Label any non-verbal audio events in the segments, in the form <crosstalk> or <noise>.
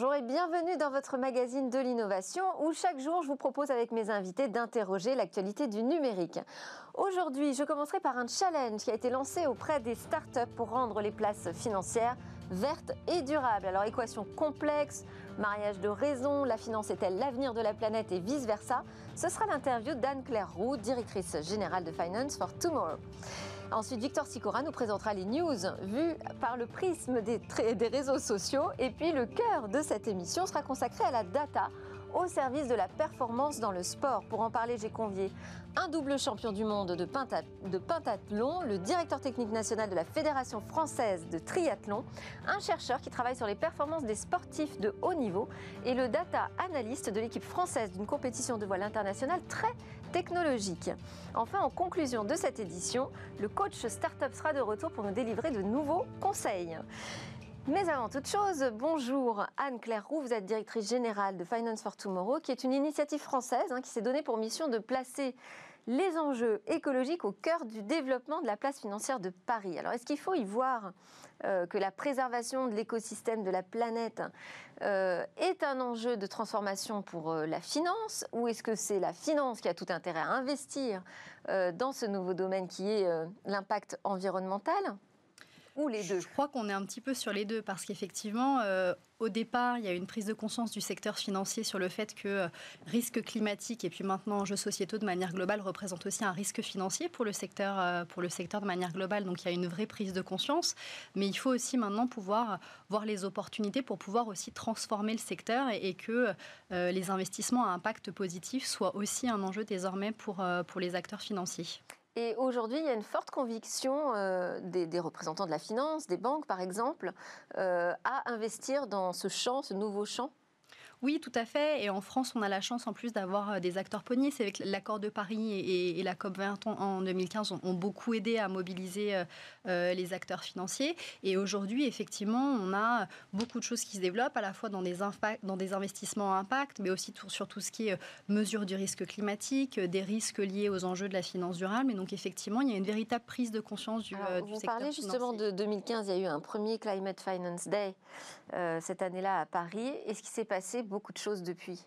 Bonjour et bienvenue dans votre magazine de l'innovation où chaque jour je vous propose avec mes invités d'interroger l'actualité du numérique. Aujourd'hui, je commencerai par un challenge qui a été lancé auprès des startups pour rendre les places financières vertes et durables. Alors équation complexe, mariage de raison, la finance est-elle l'avenir de la planète et vice-versa? Ce sera l'interview d'Anne-Claire Roux, directrice générale de Finance for Tomorrow. Ensuite, Victor Sicora nous présentera les news vues par le prisme des, des réseaux sociaux. Et puis, le cœur de cette émission sera consacré à la data au service de la performance dans le sport. Pour en parler, j'ai convié un double champion du monde de, pentathlon, le directeur technique national de la Fédération française de triathlon, un chercheur qui travaille sur les performances des sportifs de haut niveau et le data analyst de l'équipe française d'une compétition de voile internationale très technologique. Enfin, en conclusion de cette édition, le coach Startup sera de retour pour nous délivrer de nouveaux conseils. Mais avant toute chose, bonjour Anne-Claire Roux, vous êtes directrice générale de Finance for Tomorrow, qui est une initiative française hein, qui s'est donnée pour mission de placer les enjeux écologiques au cœur du développement de la place financière de Paris. Alors est-ce qu'il faut y voir euh, que la préservation de l'écosystème de la planète euh, est un enjeu de transformation pour euh, la finance ou est-ce que c'est la finance qui a tout intérêt à investir dans ce nouveau domaine qui est l'impact environnemental? Je crois qu'on est un petit peu sur les deux parce qu'effectivement, euh, au départ, il y a une prise de conscience du secteur financier sur le fait que euh, risque climatique et puis maintenant enjeux sociétaux de manière globale représentent aussi un risque financier pour le secteur, euh, pour le secteur de manière globale. Donc il y a une vraie prise de conscience, mais il faut aussi maintenant pouvoir voir les opportunités pour pouvoir aussi transformer le secteur et, que les investissements à impact positif soient aussi un enjeu désormais pour, pour les acteurs financiers. Et aujourd'hui, il y a une forte conviction euh, des, représentants de la finance, des banques par exemple, euh, à investir dans ce champ, ce nouveau champ oui, tout à fait. Et en France, on a la chance en plus d'avoir euh, des acteurs pionniers. C'est avec l'accord de Paris et, la COP 20 en 2015 ont, beaucoup aidé à mobiliser euh, euh, les acteurs financiers. Et aujourd'hui, effectivement, on a beaucoup de choses qui se développent, à la fois dans des, dans des investissements à impact, mais aussi sur tout ce qui est mesure du risque climatique, des risques liés aux enjeux de la finance durable. Et donc, effectivement, il y a une véritable prise de conscience du, Alors, du vous parlez justement de 2015, il y a eu un premier Climate Finance Day cette année-là à Paris. Et ce qui s'est passé beaucoup de choses depuis.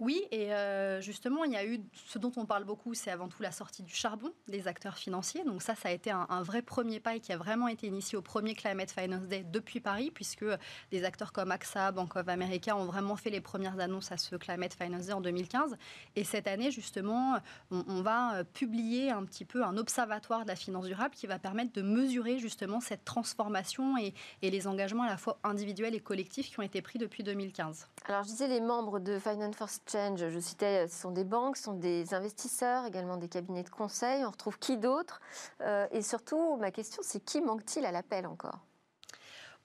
Oui, et euh, justement, il y a eu ce dont on parle beaucoup, c'est avant tout la sortie du charbon des acteurs financiers. Donc ça, ça a été un, vrai premier pas et qui a vraiment été initié au premier Climate Finance Day depuis Paris, puisque des acteurs comme AXA, Bank of America ont vraiment fait les premières annonces à ce Climate Finance Day en 2015. Et cette année, justement, on, va euh, publier un petit peu un observatoire de la finance durable qui va permettre de mesurer justement cette transformation et, et les engagements à la fois individuels et collectifs qui ont été pris depuis 2015. Alors je disais les membres de Finance First je citais, ce sont des banques, ce sont des investisseurs, également des cabinets de conseil. On retrouve qui d'autre? Euh, Et surtout, ma question, c'est qui manque-t-il à l'appel encore?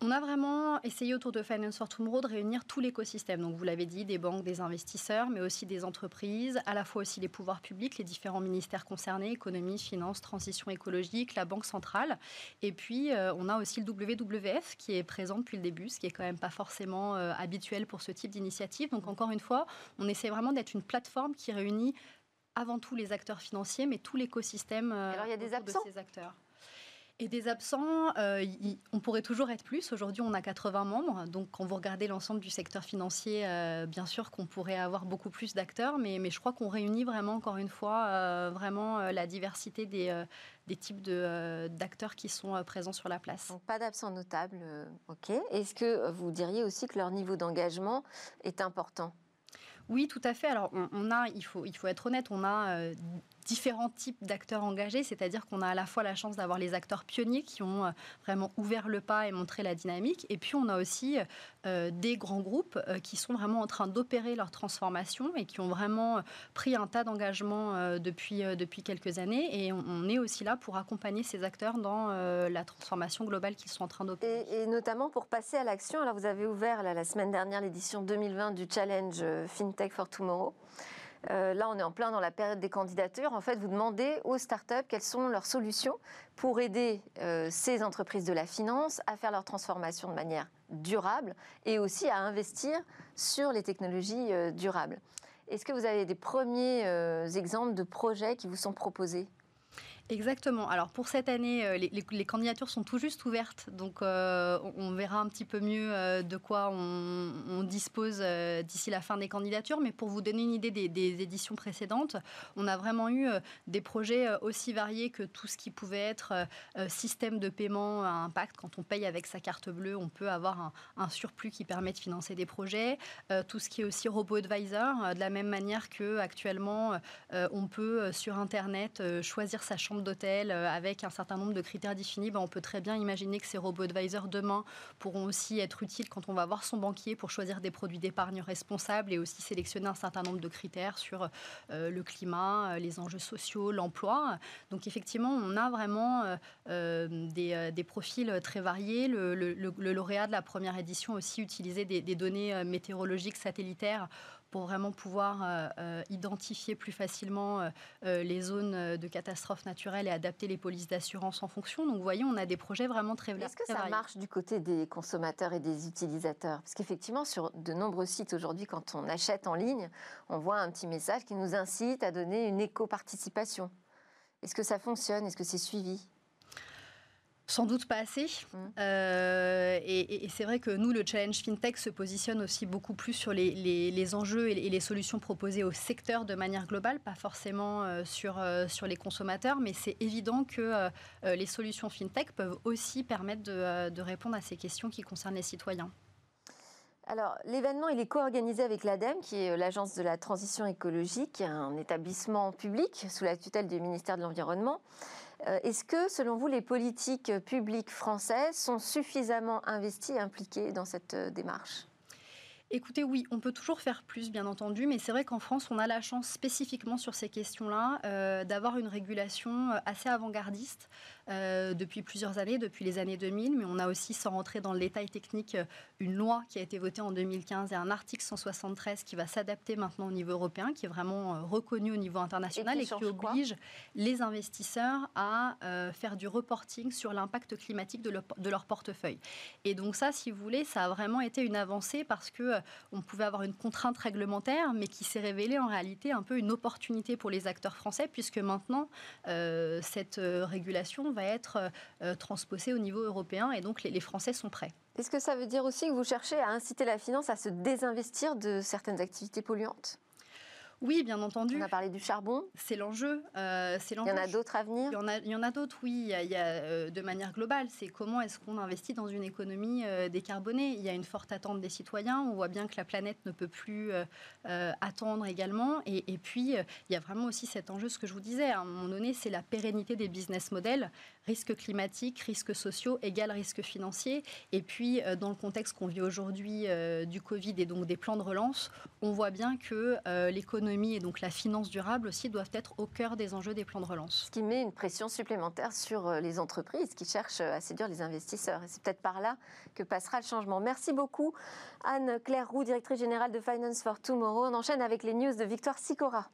On a vraiment essayé autour de Finance for Tomorrow de réunir tout l'écosystème. Donc, vous l'avez dit, des banques, des investisseurs, mais aussi des entreprises, à la fois aussi les pouvoirs publics, les différents ministères concernés, économie, finance, transition écologique, la Banque centrale. Et puis, euh, on a aussi le WWF qui est présent depuis le début, ce qui est quand même pas forcément euh, habituel pour ce type d'initiative. Donc, encore une fois, on essaie vraiment d'être une plateforme qui réunit avant tout les acteurs financiers, mais tout l'écosystème euh, Alors, il y a des absents. de ces acteurs. Et des absents, euh, on pourrait toujours être plus. Aujourd'hui, on a 80 membres. Donc, quand vous regardez l'ensemble du secteur financier, euh, bien sûr qu'on pourrait avoir beaucoup plus d'acteurs. Mais, mais, je crois qu'on réunit vraiment, encore une fois, euh, vraiment la diversité des, des types d'acteurs qui sont présents sur la place. Donc, pas d'absents notables. OK. Est-ce que vous diriez aussi que leur niveau d'engagement est important? Oui, tout à fait. Alors, on, a, il faut, il faut être honnête, on a différents types d'acteurs engagés, c'est-à-dire qu'on a à la fois la chance d'avoir les acteurs pionniers qui ont euh, vraiment ouvert le pas et montré la dynamique, et puis on a aussi euh, des grands groupes euh, qui sont vraiment en train d'opérer leur transformation et qui ont vraiment pris un tas d'engagements depuis, depuis quelques années, et on, est aussi là pour accompagner ces acteurs dans la transformation globale qu'ils sont en train d'opérer. Et, notamment pour passer à l'action, alors vous avez ouvert la semaine dernière l'édition 2020 du Challenge FinTech for Tomorrow. Euh, là, on est en plein dans la période des candidatures. En fait, vous demandez aux startups quelles sont leurs solutions pour aider euh, ces entreprises de la finance à faire leur transformation de manière durable et aussi à investir sur les technologies euh, durables. Est-ce que vous avez des premiers exemples de projets qui vous sont proposés Exactement. Alors pour cette année, euh, les, candidatures sont tout juste ouvertes, donc euh, on, verra un petit peu mieux euh, de quoi on, dispose d'ici la fin des candidatures. Mais pour vous donner une idée des, éditions précédentes, on a vraiment eu des projets aussi variés que tout ce qui pouvait être système de paiement à impact. Quand on paye avec sa carte bleue, on peut avoir un, surplus qui permet de financer des projets. tout ce qui est aussi robot advisor, de la même manière que actuellement, on peut sur Internet choisir sa chambre d'hôtel euh, avec un certain nombre de critères définis, ben, on peut très bien imaginer que ces robots advisors demain pourront aussi être utiles quand on va voir son banquier pour choisir des produits d'épargne responsables et aussi sélectionner un certain nombre de critères sur euh, le climat, euh, les enjeux sociaux, l'emploi. Donc effectivement, on a vraiment des, profils très variés. Le, lauréat de la première édition aussi utilisé des, des données météorologiques satellitaires pour vraiment pouvoir euh, euh, identifier plus facilement euh, les zones de catastrophes naturelles et adapter les polices d'assurance en fonction. Donc, vous voyez, on a des projets vraiment très Est-ce que ça marche du côté des consommateurs et des utilisateurs? Parce qu'effectivement, sur de nombreux sites aujourd'hui, quand on achète en ligne, on voit un petit message qui nous incite à donner une éco-participation. Est-ce que ça fonctionne? Est-ce que c'est suivi? Sans doute pas assez. Mmh. Euh, et, c'est vrai que nous, le Challenge FinTech se positionne aussi beaucoup plus sur les, enjeux et, les solutions proposées au secteur de manière globale, pas forcément euh, sur, euh, sur les consommateurs, mais c'est évident que les solutions FinTech peuvent aussi permettre de, de, répondre à ces questions qui concernent les citoyens. Alors, l'événement, il est co-organisé avec l'ADEME, qui est l'Agence de la transition écologique, un établissement public sous la tutelle du ministère de l'Environnement. Euh, est-ce que, selon vous, les politiques publiques françaises sont suffisamment investies et impliquées dans cette euh, démarche? Écoutez, oui, on peut toujours faire plus, bien entendu, mais c'est vrai qu'en France, on a la chance spécifiquement sur ces questions-là euh, d'avoir une régulation assez avant-gardiste. Euh, depuis plusieurs années, depuis les années 2000, mais on a aussi, sans rentrer dans le détail technique, euh, une loi qui a été votée en 2015 et un article 173 qui va s'adapter maintenant au niveau européen, qui est vraiment euh, reconnu au niveau international et qui, oblige les investisseurs à faire du reporting sur l'impact climatique de leur, portefeuille. Et donc ça, si vous voulez, ça a vraiment été une avancée parce que on pouvait avoir une contrainte réglementaire, mais qui s'est révélée en réalité un peu une opportunité pour les acteurs français, puisque maintenant, cette régulation va être euh, euh, transposé au niveau européen et donc les, Français sont prêts. Est-ce que ça veut dire aussi que vous cherchez à inciter la finance à se désinvestir de certaines activités polluantes? Oui, bien entendu. On a parlé du charbon. C'est l'enjeu. Euh, il y en a d'autres à venir Il y en a, il y en a d'autres, oui. Il y a, euh, de manière globale, c'est comment est-ce qu'on investit dans une économie euh, décarbonée. Il y a une forte attente des citoyens. On voit bien que la planète ne peut plus attendre également. Et, et, puis, il y a vraiment aussi cet enjeu, ce que je vous disais, à un moment donné, c'est la pérennité des business models. Risques climatiques, risques sociaux, égal risque financier. Et puis, dans le contexte qu'on vit aujourd'hui du Covid et donc des plans de relance, on voit bien que l'économie et donc la finance durable aussi doivent être au cœur des enjeux des plans de relance. Ce qui met une pression supplémentaire sur euh, les entreprises qui cherchent à séduire les investisseurs. Et c'est peut-être par là que passera le changement. Merci beaucoup Anne-Claire Roux, directrice générale de Finance for Tomorrow. On enchaîne avec les news de Victoire Sicora.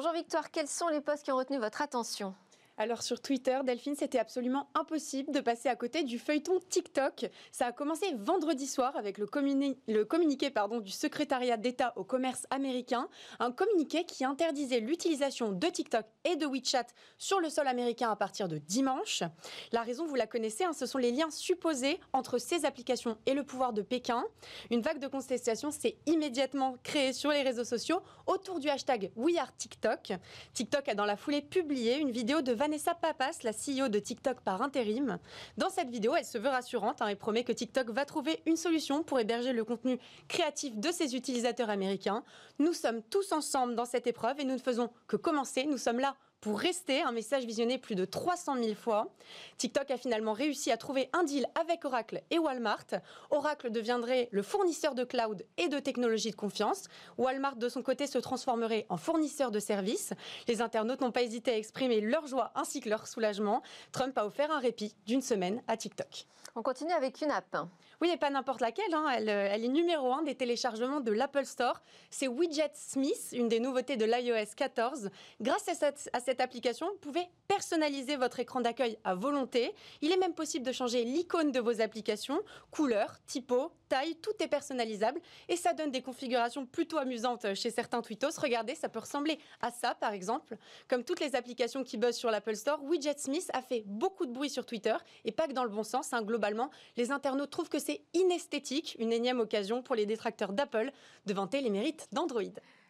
Bonjour Victoire, quels sont les postes qui ont retenu votre attention? Alors sur Twitter, Delphine, c'était absolument impossible de passer à côté du feuilleton TikTok. Ça a commencé vendredi soir avec le, communiqué pardon, du secrétariat d'État au commerce américain, un communiqué qui interdisait l'utilisation de TikTok et de WeChat sur le sol américain à partir de dimanche. La raison, vous la connaissez, hein, ce sont les liens supposés entre ces applications et le pouvoir de Pékin. Une vague de contestation s'est immédiatement créée sur les réseaux sociaux autour du hashtag WeAreTikTok. TikTok a dans la foulée publié une vidéo de Vanessa Papas, la CEO de TikTok par intérim. Dans cette vidéo, elle se veut rassurante hein, et promet que TikTok va trouver une solution pour héberger le contenu créatif de ses utilisateurs américains. Nous sommes tous ensemble dans cette épreuve et nous ne faisons que commencer. Nous sommes là pour rester. Un message visionné plus de 300 000 fois. TikTok a finalement réussi à trouver un deal avec Oracle et Walmart. Oracle deviendrait le fournisseur de cloud et de technologies de confiance. Walmart, de son côté, se transformerait en fournisseur de services. Les internautes n'ont pas hésité à exprimer leur joie ainsi que leur soulagement. Trump a offert un répit d'une semaine à TikTok. On continue avec une app. Oui, et pas n'importe laquelle. Hein. Elle, euh, elle, est numéro un des téléchargements de l'Apple Store. C'est Widget Smith, une des nouveautés de l'iOS 14. Grâce à cette, cette application, vous pouvez personnaliser votre écran d'accueil à volonté. Il est même possible de changer l'icône de vos applications, couleur, typo, taille, tout est personnalisable et ça donne des configurations plutôt amusantes chez certains tweetos. Regardez, ça peut ressembler à ça par exemple. Comme toutes les applications qui buzzent sur l'Apple Store, Widget Smith a fait beaucoup de bruit sur Twitter et pas que dans le bon sens. Hein. Globalement, les internautes trouvent que c'est inesthétique, une énième occasion pour les détracteurs d'Apple de vanter les mérites d'Android.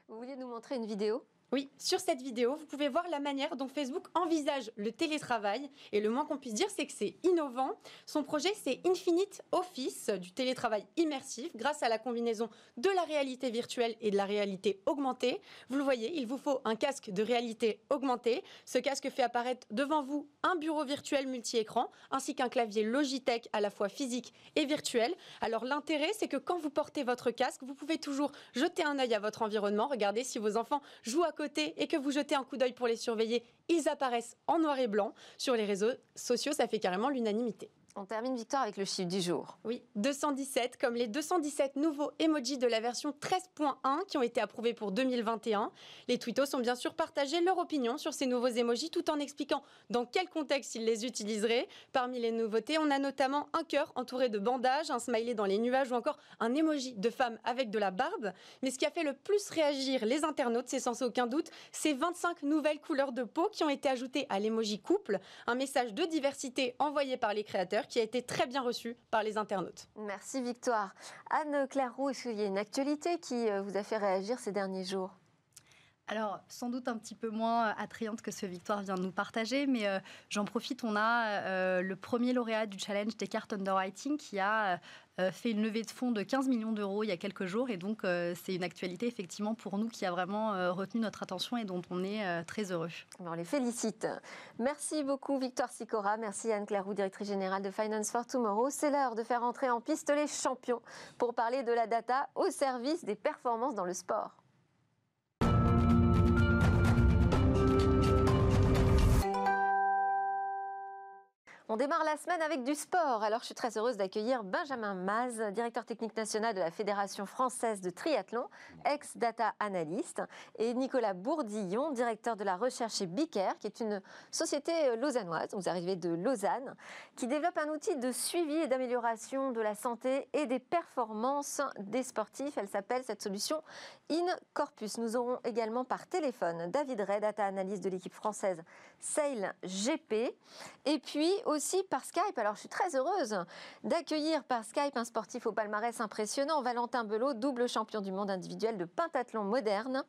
Vous vouliez nous montrer une vidéo? Oui, sur cette vidéo, vous pouvez voir la manière dont Facebook envisage le télétravail. Et le moins qu'on puisse dire, c'est que c'est innovant. Son projet, c'est Infinite Office, du télétravail immersif, grâce à la combinaison de la réalité virtuelle et de la réalité augmentée. Vous le voyez, il vous faut un casque de réalité augmentée. Ce casque fait apparaître devant vous un bureau virtuel multi-écran, ainsi qu'un clavier Logitech à la fois physique et virtuel. Alors l'intérêt, c'est que quand vous portez votre casque, vous pouvez toujours jeter un œil à votre environnement, regarder si vos enfants jouent à côté et que vous jetez un coup d'œil pour les surveiller, ils apparaissent en noir et blanc. Sur les réseaux sociaux, ça fait carrément l'unanimité. On termine, Victoire, avec le chiffre du jour. Oui, 217, comme les 217 nouveaux emojis de la version 13.1 qui ont été approuvés pour 2021. Les tweetos ont bien sûr partagé leur opinion sur ces nouveaux emojis tout en expliquant dans quel contexte ils les utiliseraient. Parmi les nouveautés, on a notamment un cœur entouré de bandages, un smiley dans les nuages ou encore un emoji de femme avec de la barbe. Mais ce qui a fait le plus réagir les internautes, c'est sans aucun doute ces 25 nouvelles couleurs de peau qui ont été ajoutées à l'emoji couple, un message de diversité envoyé par les créateurs qui a été très bien reçu par les internautes. Merci Victoire. Anne-Claire Roux, est-ce qu'il y a une actualité qui euh, vous a fait réagir ces derniers jours? Alors, sans doute un petit peu moins attrayante que ce que Victoire vient de nous partager, mais euh, j'en profite. On a euh, le premier lauréat du challenge Descartes Underwriting qui a euh, fait une levée de fonds de 15 millions d'euros il y a quelques jours. Et donc, c'est une actualité effectivement pour nous qui a vraiment retenu notre attention et dont on est très heureux. On les félicite. Merci beaucoup, Victoire Sicora. Merci Anne-Claire directrice générale de Finance for Tomorrow. C'est l'heure de faire entrer en piste les champions pour parler de la data au service des performances dans le sport. On démarre la semaine avec du sport. Alors, je suis très heureuse d'accueillir Benjamin Maz, directeur technique national de la Fédération française de triathlon, ex-data analyst, et Nicolas Bourdillon, directeur de la recherche chez Bicaire, qui est une société lausannoise, vous arrivez de Lausanne, qui développe un outil de suivi et d'amélioration de la santé et des performances des sportifs. Elle s'appelle cette solution InCorpus. Nous aurons également par téléphone David Ray, data analyst de l'équipe française Sail GP, par Skype. Alors je suis très heureuse d'accueillir par Skype un sportif au palmarès impressionnant, Valentin Belot, double champion du monde individuel de pentathlon moderne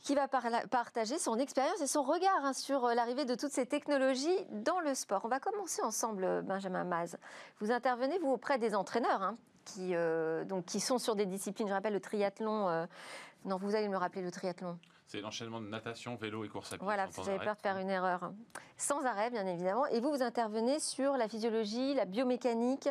qui va partager son expérience et son regard hein, sur euh, l'arrivée de toutes ces technologies dans le sport. On va commencer ensemble, Benjamin Maz. Vous intervenez, vous, auprès des entraîneurs hein, qui, euh, donc, qui sont sur des disciplines, je rappelle le triathlon. Euh, non, vous allez me rappeler le triathlon. C'est l'enchaînement de natation, vélo et course à pied. Voilà, j'avais peur de faire une erreur. Sans arrêt, bien évidemment. Et vous, vous intervenez sur la physiologie, la biomécanique,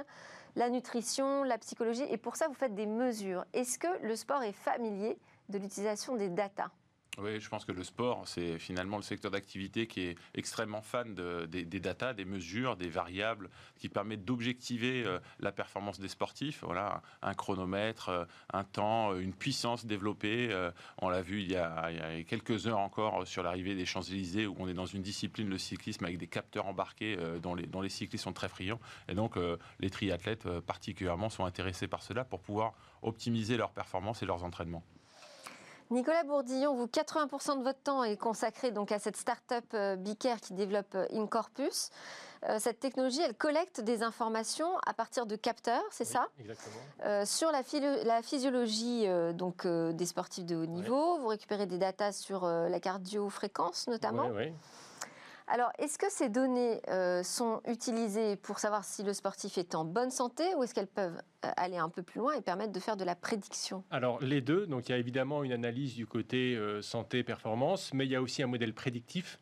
la nutrition, la psychologie. Et pour ça, vous faites des mesures. Est-ce que le sport est familier de l'utilisation des datas? Oui, je pense que le sport, c'est finalement le secteur d'activité qui est extrêmement fan des, des datas, des mesures, des variables, qui permettent d'objectiver euh, la performance des sportifs. Voilà, un chronomètre, euh, un temps, euh, une puissance développée. on l'a vu il y, a, quelques heures encore sur l'arrivée des Champs-Élysées, où on est dans une discipline, le cyclisme, avec des capteurs embarqués dont, les, dont les cyclistes sont très friands. Et donc, les triathlètes particulièrement sont intéressés par cela pour pouvoir optimiser leurs performances et leurs entraînements. Nicolas Bourdillon, vous, 80% de votre temps est consacré donc à cette start-up euh, Bicaire qui développe euh, Incorpus. Euh, cette technologie, elle collecte des informations à partir de capteurs, c'est ça? Exactement. sur la, la physiologie donc, des sportifs de haut niveau, vous récupérez des datas sur la cardio-fréquence notamment. Oui, oui. Alors, est-ce que ces données euh, sont utilisées pour savoir si le sportif est en bonne santé ou est-ce qu'elles peuvent euh, aller un peu plus loin et permettre de faire de la prédiction? Alors, les deux. Donc, il y a évidemment une analyse du côté euh, santé-performance, mais il y a aussi un modèle prédictif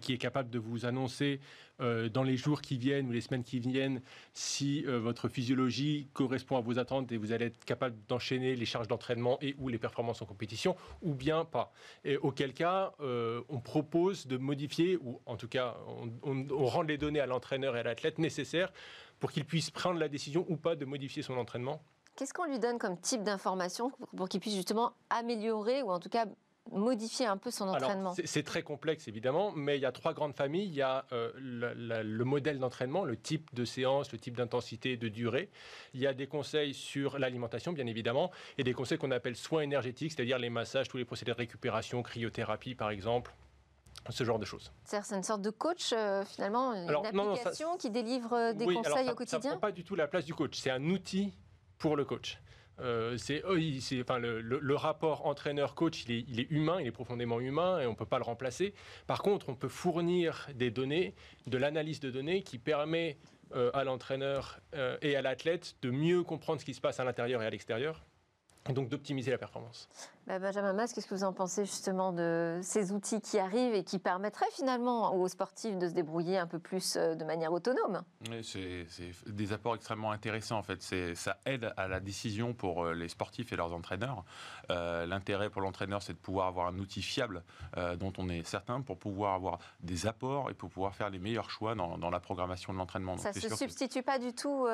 qui est capable de vous annoncer euh, dans les jours qui viennent ou les semaines qui viennent si euh, votre physiologie correspond à vos attentes et vous allez être capable d'enchaîner les charges d'entraînement et ou les performances en compétition ou bien pas. Et auquel cas, on propose de modifier ou en tout cas on, on rend les données à l'entraîneur et à l'athlète nécessaires pour qu'il puisse prendre la décision ou pas de modifier son entraînement. Qu'est-ce qu'on lui donne comme type d'information pour qu'il puisse justement améliorer ou en tout cas modifier un peu son entraînement C'est très complexe évidemment, mais il y a trois grandes familles. Il y a euh, le, modèle d'entraînement, le type de séance, le type d'intensité, de durée. Il y a des conseils sur l'alimentation bien évidemment, et des conseils qu'on appelle soins énergétiques, c'est-à-dire les massages, tous les procédés de récupération, cryothérapie par exemple ce genre de choses. C'est une sorte de coach, euh, finalement, une application qui délivre des conseils au quotidien Ça ne prend pas du tout la place du coach, c'est un outil pour le coach. Euh, c'est, enfin, le, rapport entraîneur-coach, il est, humain, il est profondément humain et on ne peut pas le remplacer. Par contre, on peut fournir des données, de l'analyse de données qui permet à l'entraîneur et à l'athlète de mieux comprendre ce qui se passe à l'intérieur et à l'extérieur et donc d'optimiser la performance. Bah, Benjamin Mas, qu'est-ce que vous en pensez justement de ces outils qui arrivent et qui permettraient finalement aux sportifs de se débrouiller un peu plus euh, de manière autonome? C'est des apports extrêmement intéressants en fait. Ça aide à la décision pour euh, les sportifs et leurs entraîneurs. Euh, l'intérêt pour l'entraîneur, c'est de pouvoir avoir un outil fiable dont on est certain pour pouvoir avoir des apports et pour pouvoir faire les meilleurs choix dans, la programmation de l'entraînement. Ça ne se substitue pas du tout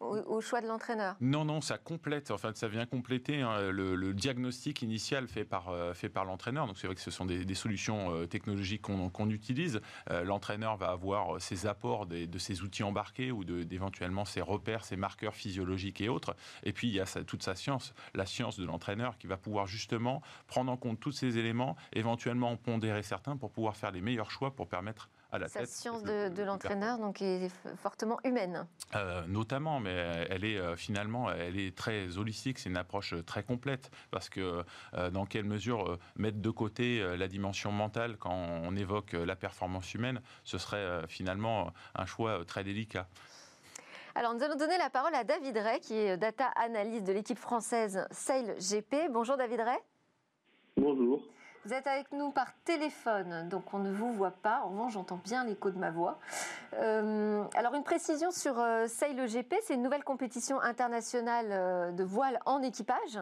au, choix de l'entraîneur? Non, non, ça complète, enfin, ça vient compléter hein, le, diagnostic initial fait par, euh, fait par l'entraîneur. Donc c'est vrai que ce sont des, solutions euh, technologiques qu'on utilise. Euh, l'entraîneur va avoir ses apports de ses outils embarqués ou d'éventuellement ses repères, ses marqueurs physiologiques et autres. Et puis il y a toute sa science, la science de l'entraîneur qui va pouvoir justement prendre en compte tous ces éléments, éventuellement en pondérer certains pour pouvoir faire les meilleurs choix pour permettre la Sa science de, l'entraîneur donc est fortement humaine. Euh, notamment, mais elle est euh, finalement, elle est très holistique. C'est une approche euh, très complète parce que dans quelle mesure mettre de côté la dimension mentale quand on évoque la performance humaine, ce serait finalement un choix très délicat. Alors, nous allons donner la parole à David Ray, qui est data analyst de l'équipe française Sail GP. Bonjour David Ray. Bonjour. Vous êtes avec nous par téléphone, donc on ne vous voit pas. En revanche, j'entends bien l'écho de ma voix. Euh, alors, une précision sur euh, Sail GP, c'est une nouvelle compétition internationale euh, de voile en équipage.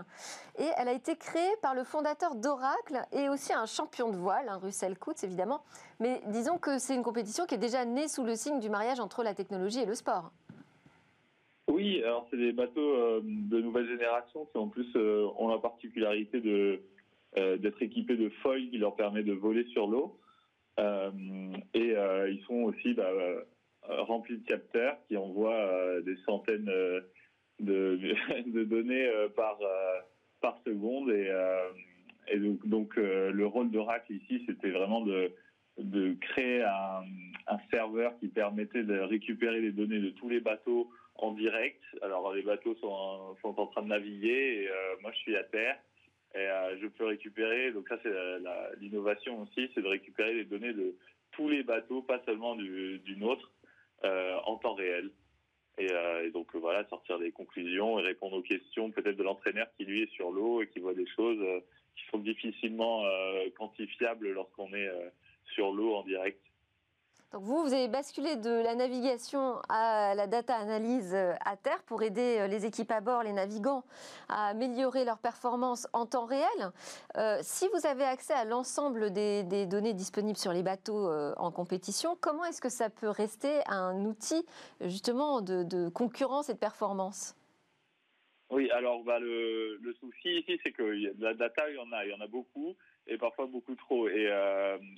Et elle a été créée par le fondateur d'Oracle et aussi un champion de voile, hein, Russell Coutts évidemment. Mais disons que c'est une compétition qui est déjà née sous le signe du mariage entre la technologie et le sport. Oui, alors c'est des bateaux de nouvelle génération qui en plus ont la particularité de euh, d'être équipés de foils qui leur permet de voler sur l'eau. Euh, et euh, ils sont aussi bah, remplis de capteurs qui envoient des centaines <laughs> de, données par, par seconde. Et, donc, donc le rôle d'Oracle ici, c'était vraiment de, de créer un, serveur qui permettait de récupérer les données de tous les bateaux en direct. Alors les bateaux sont, sont en train de naviguer et moi je suis à terre euh, je peux récupérer, donc ça c'est l'innovation aussi, c'est de récupérer les données de tous les bateaux, pas seulement du, nôtre, euh, en temps réel. Euh, et, donc voilà, sortir des conclusions et répondre aux questions peut-être de l'entraîneur qui lui est sur l'eau et qui voit des choses qui sont difficilement quantifiables lorsqu'on est sur l'eau en direct. Donc vous, vous avez basculé de la navigation à la data analyse euh, à terre pour aider euh, les équipes à bord, les navigants, à améliorer leur performance en temps réel. Euh, si vous avez accès à l'ensemble des, données disponibles sur les bateaux en compétition, comment est-ce que ça peut rester un outil justement de, concurrence et de performance? Oui, alors bah, le, souci ici, c'est que la data, il y en a, il y en a beaucoup, et parfois beaucoup trop. Et,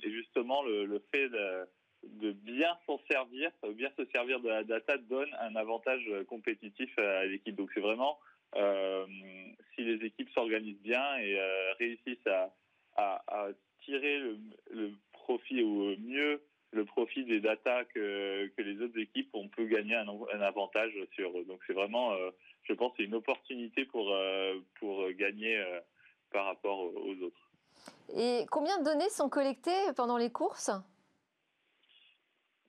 justement, le, le fait de, de bien s'en servir, bien se servir de la data donne un avantage compétitif à l'équipe. Donc c'est vraiment euh, si les équipes s'organisent bien et euh, réussissent à, tirer le, profit ou mieux le profit des datas que, les autres équipes, on peut gagner un, avantage sur eux. Donc c'est vraiment, euh, je pense, une opportunité pour, pour gagner par rapport aux autres. Et combien de données sont collectées pendant les courses?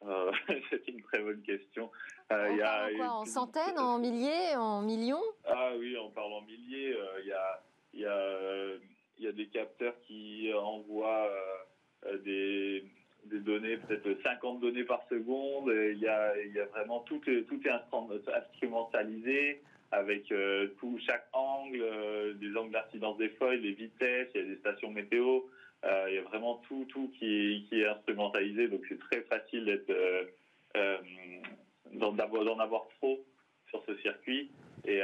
Euh, <laughs> c'est une très bonne question. Euh, on y a, quoi, en centaines, en milliers, en millions? Ah oui, on parle en milliers. Euh, il y, a, y, a, y, a, des capteurs qui envoient des, des, données, peut-être 50 données par seconde. Il y a, y a vraiment tout, tout est instrumentalisé avec tout, chaque angle, des angles d'incidence des feuilles, les vitesses, il y a des stations météo. Euh, il y a vraiment tout, tout qui, est instrumentalisé, donc c'est très facile d'être euh, euh, d'en avoir trop sur ce circuit. Et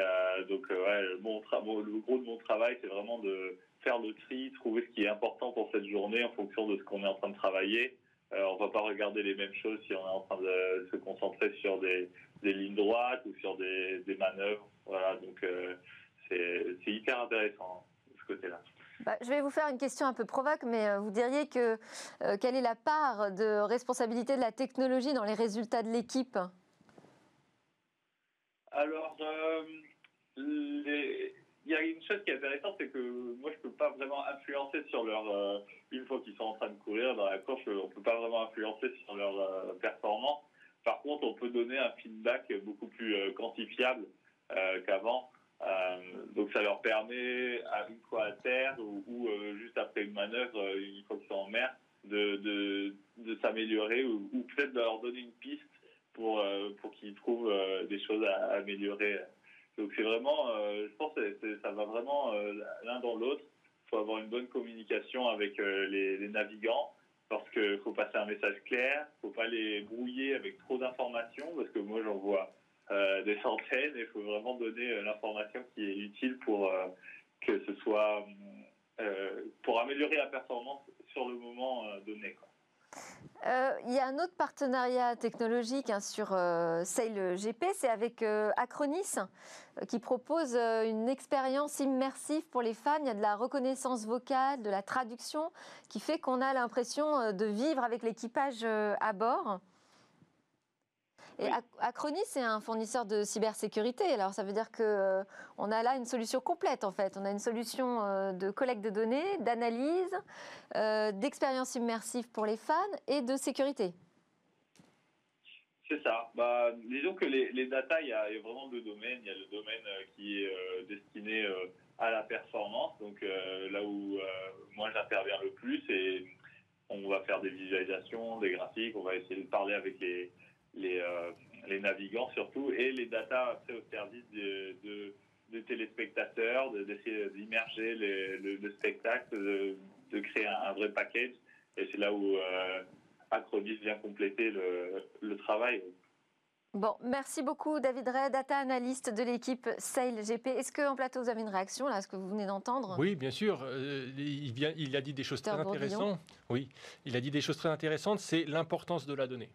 donc, le gros de mon travail, c'est vraiment de faire le tri, trouver ce qui est important pour cette journée en fonction de ce qu'on est en train de travailler. on ne va pas regarder les mêmes choses si on est en train de se concentrer sur des, lignes droites ou sur des, manœuvres. Voilà, donc c'est hyper intéressant de ce côté-là. Bah, je vais vous faire une question un peu provoque, mais euh, vous diriez que euh, quelle est la part de responsabilité de la technologie dans les résultats de l'équipe? Alors, euh, il y a une chose qui est intéressante, c'est que moi, je ne peux pas vraiment influencer sur leur... une fois qu'ils sont en train de courir dans la course, on ne peut pas vraiment influencer sur leur performance. Par contre, on peut donner un feedback beaucoup plus quantifiable qu'avant. Euh, donc ça leur permet, à une fois à terre ou, euh, juste après une manœuvre, euh, une fois qu'ils sont en mer, de, de, de s'améliorer ou, peut-être de leur donner une piste pour, pour qu'ils trouvent des choses à, améliorer. Donc c'est vraiment, je pense que ça va vraiment l'un dans l'autre. Il faut avoir une bonne communication avec les, navigants parce qu'il faut passer un message clair, il ne faut pas les brouiller avec trop d'informations parce que moi j'en vois des centaines il faut vraiment donner euh, l'information qui est utile pour euh, que ce soit pour améliorer la performance sur le moment donné. il y a un autre partenariat technologique hein, sur Sail GP, c'est avec Acronis qui propose une expérience immersive pour les fans. Il y a de la reconnaissance vocale, de la traduction qui fait qu'on a l'impression de vivre avec l'équipage à bord. Et Acronis, c'est un fournisseur de cybersécurité. Alors, ça veut dire qu'on euh, a là une solution complète, en fait. On a une solution euh, de collecte de données, d'analyse, euh, d'expérience immersive pour les fans et de sécurité. C'est ça. Bah, disons que les, les data, il y, a, vraiment deux domaines. Il y a le domaine qui est destiné à la performance, donc là où moi j'interviens le plus, et on va faire des visualisations, des graphiques, on va essayer de parler avec les, les, euh, les navigants surtout, et les data après au service de, de, téléspectateurs, d'essayer d'immerger le, spectacle, de, créer un, vrai package. Et c'est là où euh, Acronis vient compléter le, le travail. Bon, merci beaucoup David Ray, data analyst de l'équipe Sail GP. Est-ce qu'en plateau vous avez une réaction là, à ce que vous venez d'entendre? Oui, bien sûr. Euh, il, vient, il a dit des choses très intéressantes. Oui, il a dit des choses très intéressantes. C'est l'importance de la donnée.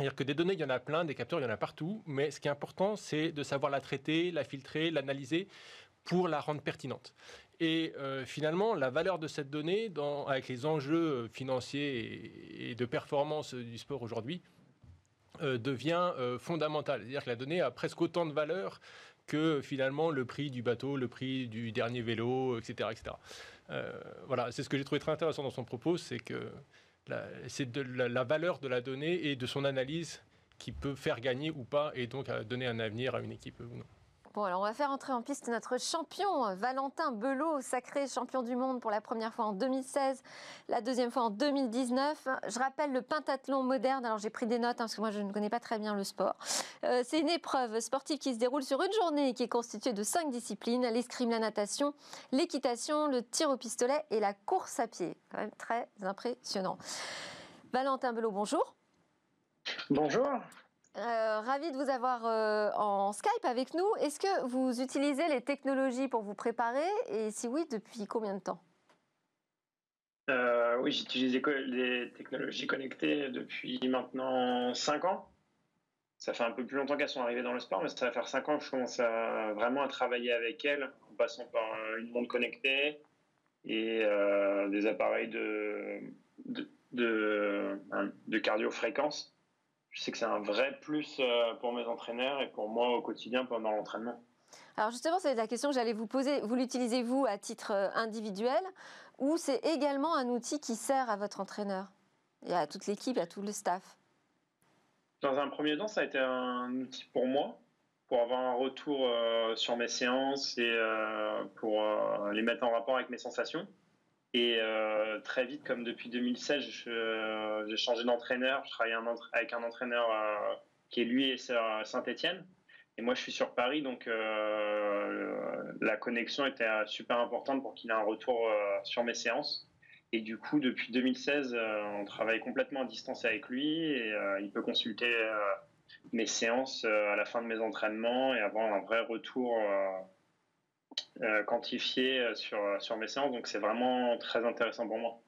C'est-à-dire que des données, il y en a plein, des capteurs, il y en a partout, mais ce qui est important, c'est de savoir la traiter, la filtrer, l'analyser pour la rendre pertinente. Et euh, finalement, la valeur de cette donnée, dans, avec les enjeux financiers et, de performance du sport aujourd'hui, euh, devient euh, fondamentale. C'est-à-dire que la donnée a presque autant de valeur que finalement le prix du bateau, le prix du dernier vélo, etc. etc. voilà, c'est ce que j'ai trouvé très intéressant dans son propos, c'est que c'est de la, valeur de la donnée et de son analyse qui peut faire gagner ou pas et donc donner un avenir à une équipe ou non. Bon, alors on va faire entrer en piste notre champion, Valentin Belot, sacré champion du monde pour la première fois en 2016, la deuxième fois en 2019. Je rappelle le pentathlon moderne, alors j'ai pris des notes hein, parce que moi je ne connais pas très bien le sport. Euh, c'est une épreuve sportive qui se déroule sur une journée qui est constituée de cinq disciplines, l'escrime, la natation, l'équitation, le tir au pistolet et la course à pied. Quand même très impressionnant. Valentin Belot, bonjour. Bonjour. Euh, ravi de vous avoir euh, en Skype avec nous. Est-ce que vous utilisez les technologies pour vous préparer? Et si oui, depuis combien de temps? Euh, Oui, j'utilise les technologies connectées depuis maintenant 5 ans. Ça fait un peu plus longtemps qu'elles sont arrivées dans le sport, mais ça va faire 5 ans que je commence vraiment à travailler avec elles, en passant par une montre connectée et des appareils de, de, de, de cardio-fréquence je sais que c'est un vrai plus euh, pour mes entraîneurs et pour moi au quotidien pendant l'entraînement. Alors justement, c'est la question que j'allais vous poser. Vous l'utilisez vous à titre euh, individuel ou c'est également un outil qui sert à votre entraîneur et à toute l'équipe, à tout le staff? Dans un premier temps, ça a été un outil pour moi, pour avoir un retour euh, sur mes séances et pour les mettre en rapport avec mes sensations. Et euh, très vite, comme depuis 2016, j'ai changé d'entraîneur. Je travaille avec un entraîneur euh, qui est lui et Saint-Etienne. Et moi, je suis sur Paris, donc euh, la connexion était super importante pour qu'il ait un retour sur mes séances. Et du coup, depuis 2016, on travaille complètement à distance avec lui et il peut consulter mes séances à la fin de mes entraînements et avoir un vrai retour quantifié sur, sur mes séances. Donc c'est vraiment très intéressant pour moi.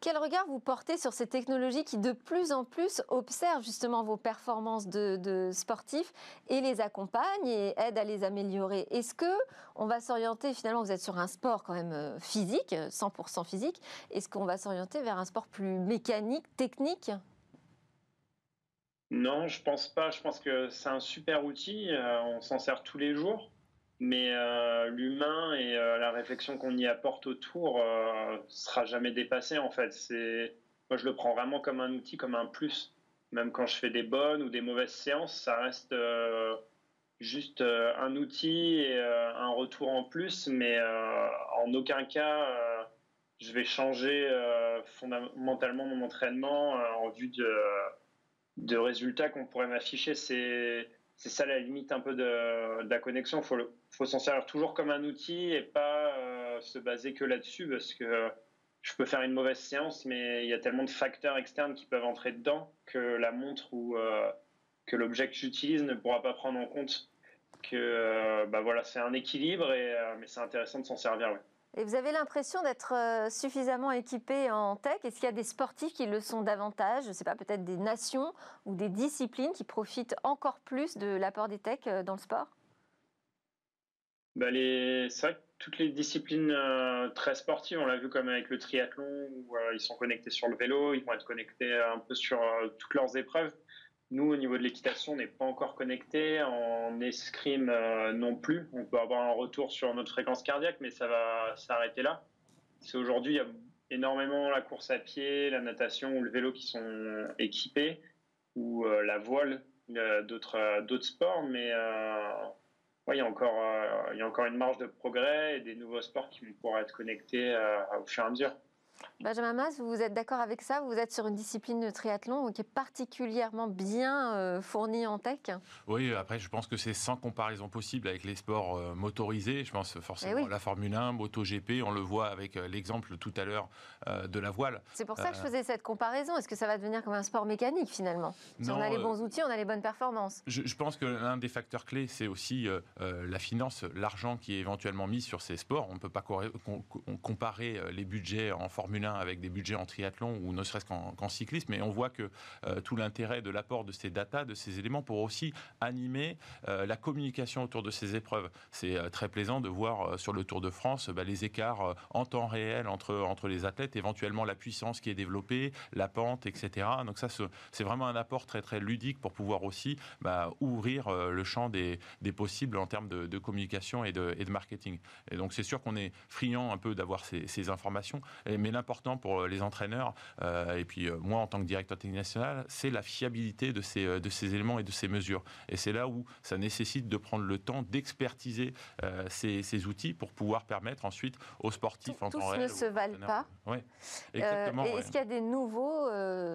Quel regard vous portez sur ces technologies qui de plus en plus observent justement vos performances de, sportifs et les accompagnent et aident à les améliorer? Est-ce que on va s'orienter finalement Vous êtes sur un sport quand même euh, physique, 100% physique. Est-ce qu'on va s'orienter vers un sport plus mécanique, technique? Non, je pense pas. Je pense que c'est un super outil. Euh, on s'en sert tous les jours mais euh, l'humain et euh, la réflexion qu'on y apporte autour euh, sera jamais dépassé en fait. Moi je le prends vraiment comme un outil, comme un plus. Même quand je fais des bonnes ou des mauvaises séances, ça reste juste un outil et un retour en plus, mais en aucun cas je vais changer fondamentalement mon entraînement en vue de, de résultats qu'on pourrait m'afficher. C'est c'est ça la limite un peu de, la connexion. Il faut, s'en servir toujours comme un outil et pas euh, se baser que là-dessus parce que je peux faire une mauvaise séance, mais il y a tellement de facteurs externes qui peuvent entrer dedans que la montre ou euh, que l'objet que j'utilise ne pourra pas prendre en compte. Que euh, bah voilà, c'est un équilibre, et, mais c'est intéressant de s'en servir. Et vous avez l'impression d'être euh, suffisamment équipé en tech? Est-ce qu'il y a des sportifs qui le sont davantage? Je ne sais pas, peut-être des nations ou des disciplines qui profitent encore plus de l'apport des techs euh, dans le sport? Bah. C'est vrai que toutes les disciplines euh, très sportives, on l'a vu comme avec le triathlon, où ils sont connectés sur le vélo, ils vont être connectés un peu sur toutes leurs épreuves. Nous, au niveau de l'équitation, on n'est pas encore connecté. En escrime euh, non plus. On peut avoir un retour sur notre fréquence cardiaque, mais ça va s'arrêter là. C'est aujourd'hui, il y a énormément la course à pied, la natation ou le vélo qui sont équipés, ou euh, la voile, d'autres d'autres sports, mais euh, il, y a encore, une marge de progrès et des nouveaux sports qui pourraient être connectés au fur et à mesure. Benjamin Mas, vous êtes d'accord avec ça? Vous êtes sur une discipline de triathlon qui est particulièrement bien euh, fournie en tech? Oui, après, je pense que c'est sans comparaison possible avec les sports euh, motorisés. Je pense forcément eh la Formule 1, MotoGP, on le voit avec euh, l'exemple tout à l'heure de la voile. C'est pour ça que je faisais cette comparaison. Est-ce que ça va devenir comme un sport mécanique finalement? Si on a les bons outils, on a les bonnes performances. Je, je pense que l'un des facteurs clés, c'est aussi la finance, l'argent qui est éventuellement mis sur ces sports. On ne peut pas comparer les budgets en Formule Formule 1 avec des budgets en triathlon ou ne serait-ce qu'en cyclisme, mais on voit que euh, tout l'intérêt de l'apport de ces datas, de ces éléments, pour aussi animer euh, la communication autour de ces épreuves. C'est euh, très plaisant de voir sur le Tour de France bah, les écarts en temps réel entre, entre les athlètes, éventuellement la puissance qui est développée, la pente, etc. Donc ça, c'est vraiment un apport très très ludique pour pouvoir aussi bah, ouvrir le champ des, des, possibles en termes de, communication et de, et marketing. Et donc c'est sûr qu'on est friand un peu d'avoir ces, ces informations, mais important pour euh, les entraîneurs, euh, et puis euh, moi en tant que directeur technique national, c'est la fiabilité de ces, de ces éléments et de ces mesures. Et c'est là où ça nécessite de prendre le temps d'expertiser ces, ces, outils pour pouvoir permettre ensuite aux sportifs en temps réel. Ne se valent pas. Exactement. Est-ce qu'il y a des nouveaux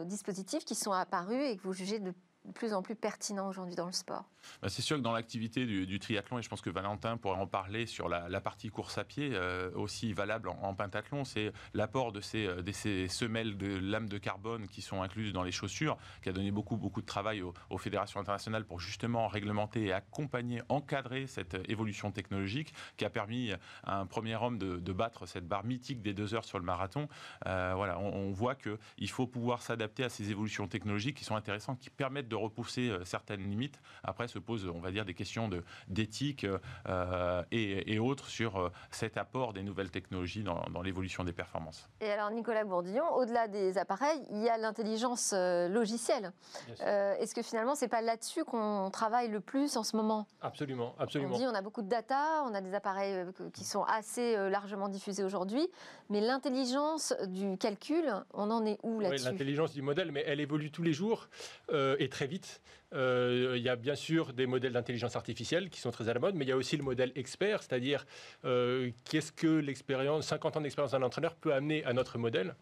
dispositifs qui sont apparus et que vous jugez de plus en plus pertinents aujourd'hui dans le sport bah, c'est sûr que dans l'activité du, triathlon, et je pense que Valentin pourrait en parler sur la, partie course à pied, euh, aussi valable en, pentathlon, c'est l'apport de ces, euh, de ces, semelles de lames de carbone qui sont incluses dans les chaussures, qui a donné beaucoup, beaucoup de travail aux, fédérations internationales pour justement réglementer et accompagner, encadrer cette évolution technologique, qui a permis à un premier homme de, battre cette barre mythique des deux heures sur le marathon. Euh, voilà, on, on voit qu'il faut pouvoir s'adapter à ces évolutions technologiques qui sont intéressantes, qui permettent de repousser certaines limites. Après, se pose, on va dire, des questions d'éthique euh, et, autres sur euh, cet apport des nouvelles technologies dans, l'évolution des performances. Et alors, Nicolas Bourdillon, au-delà des appareils, il y a l'intelligence euh, logicielle. Est-ce que finalement, c'est pas là-dessus qu'on travaille le plus en ce moment? Absolument, absolument. On dit on a beaucoup de data, on a des appareils qui sont assez largement diffusés aujourd'hui, mais l'intelligence du calcul, on en est où là-dessus? oui, L'intelligence du modèle, mais elle évolue tous les jours et très vite. il y a bien sûr des modèles d'intelligence artificielle qui sont très à la mode, mais il y a aussi le modèle expert, c'est-à-dire euh, qu'est-ce que l'expérience, 50 ans d'expérience d'un entraîneur peut amener à notre modèle?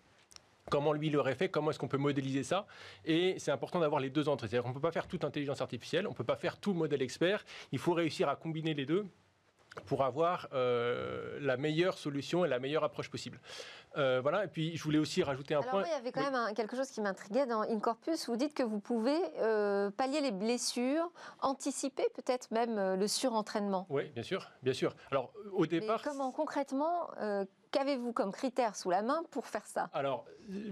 Comment lui l'aurait fait, comment est-ce qu'on peut modéliser ça? Et c'est important d'avoir les deux entrées. C'est-à-dire qu'on ne peut pas faire toute intelligence artificielle, on ne peut pas faire tout modèle expert. Il faut réussir à combiner les deux pour avoir la meilleure solution et la meilleure approche possible. voilà, et puis je voulais aussi rajouter un point. il y avait quand même quelque chose qui m'intriguait dans Incorpus. Vous dites que vous pouvez pallier les blessures, anticiper peut-être même le surentraînement. Oui, bien sûr, bien sûr. Alors au départ. Mais comment concrètement Qu'avez-vous comme critères sous la main pour faire ça? Alors,